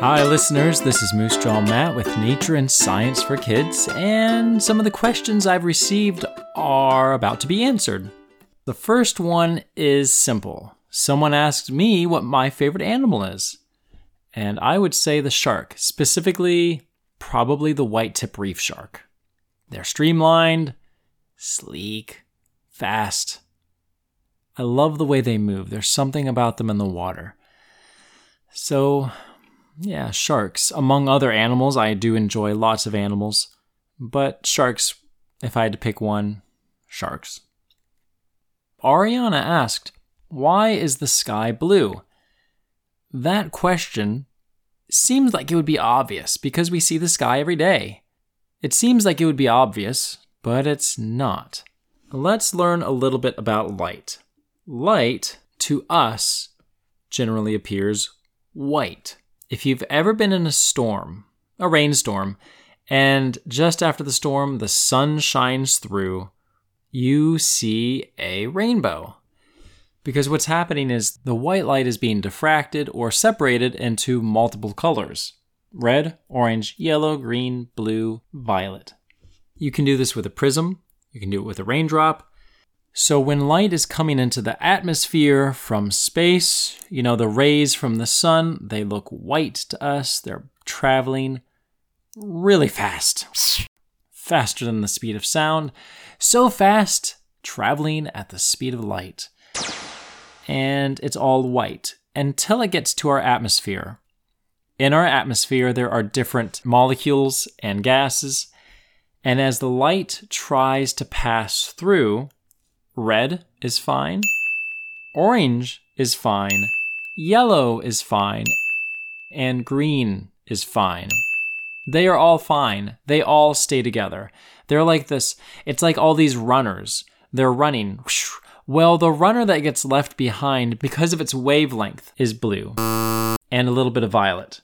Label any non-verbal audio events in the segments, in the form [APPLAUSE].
Hi, listeners. This is Moose Jaw Matt with Nature and Science for Kids, and some of the questions I've received are about to be answered. The first one is simple. Someone asked me what my favorite animal is, and I would say the shark, specifically, probably the white tip reef shark. They're streamlined, sleek, fast. I love the way they move. There's something about them in the water. So, yeah, sharks. Among other animals, I do enjoy lots of animals, but sharks, if I had to pick one, sharks. Ariana asked, Why is the sky blue? That question seems like it would be obvious because we see the sky every day. It seems like it would be obvious, but it's not. Let's learn a little bit about light. Light, to us, generally appears white. If you've ever been in a storm, a rainstorm, and just after the storm the sun shines through, you see a rainbow. Because what's happening is the white light is being diffracted or separated into multiple colors red, orange, yellow, green, blue, violet. You can do this with a prism, you can do it with a raindrop, so, when light is coming into the atmosphere from space, you know, the rays from the sun, they look white to us. They're traveling really fast, faster than the speed of sound. So fast, traveling at the speed of light. And it's all white until it gets to our atmosphere. In our atmosphere, there are different molecules and gases. And as the light tries to pass through, Red is fine. Orange is fine. Yellow is fine. And green is fine. They are all fine. They all stay together. They're like this. It's like all these runners. They're running. Well, the runner that gets left behind because of its wavelength is blue and a little bit of violet.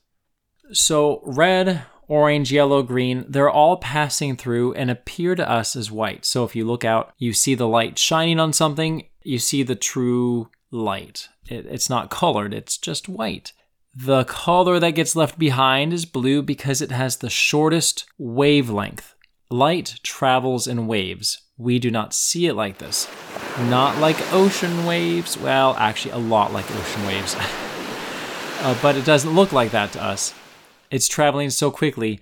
So, red, orange, yellow, green, they're all passing through and appear to us as white. So if you look out, you see the light shining on something, you see the true light. It, it's not colored, it's just white. The color that gets left behind is blue because it has the shortest wavelength. Light travels in waves. We do not see it like this. Not like ocean waves. Well, actually, a lot like ocean waves. [LAUGHS] uh, but it doesn't look like that to us. It's traveling so quickly.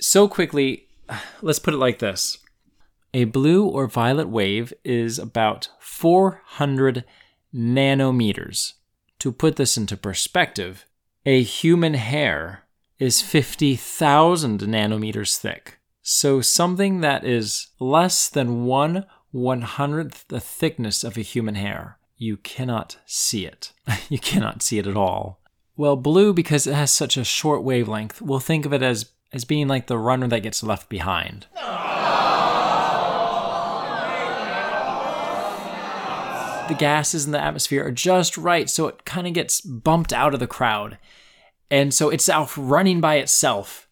So quickly, [SIGHS] let's put it like this a blue or violet wave is about 400 nanometers. To put this into perspective, a human hair is 50,000 nanometers thick. So something that is less than one one hundredth the thickness of a human hair, you cannot see it. [LAUGHS] you cannot see it at all. Well, blue, because it has such a short wavelength, we'll think of it as, as being like the runner that gets left behind. The gases in the atmosphere are just right, so it kind of gets bumped out of the crowd. And so it's out running by itself.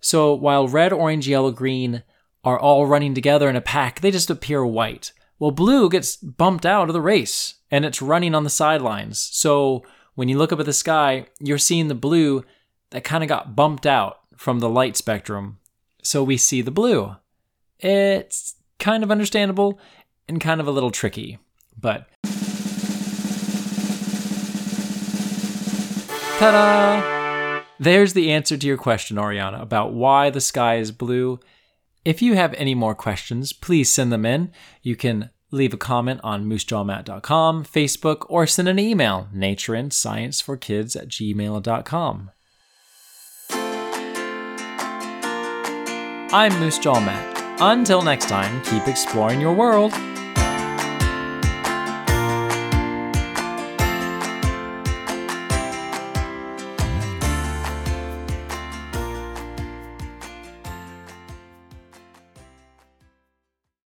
So while red, orange, yellow, green are all running together in a pack, they just appear white. Well, blue gets bumped out of the race and it's running on the sidelines. So when you look up at the sky, you're seeing the blue that kind of got bumped out from the light spectrum. So we see the blue. It's kind of understandable and kind of a little tricky, but. Ta da! There's the answer to your question, Ariana, about why the sky is blue. If you have any more questions, please send them in. You can leave a comment on moosejawmat.com, Facebook, or send an email, natureandscienceforkids at gmail.com. I'm Moose Jaw Matt. Until next time, keep exploring your world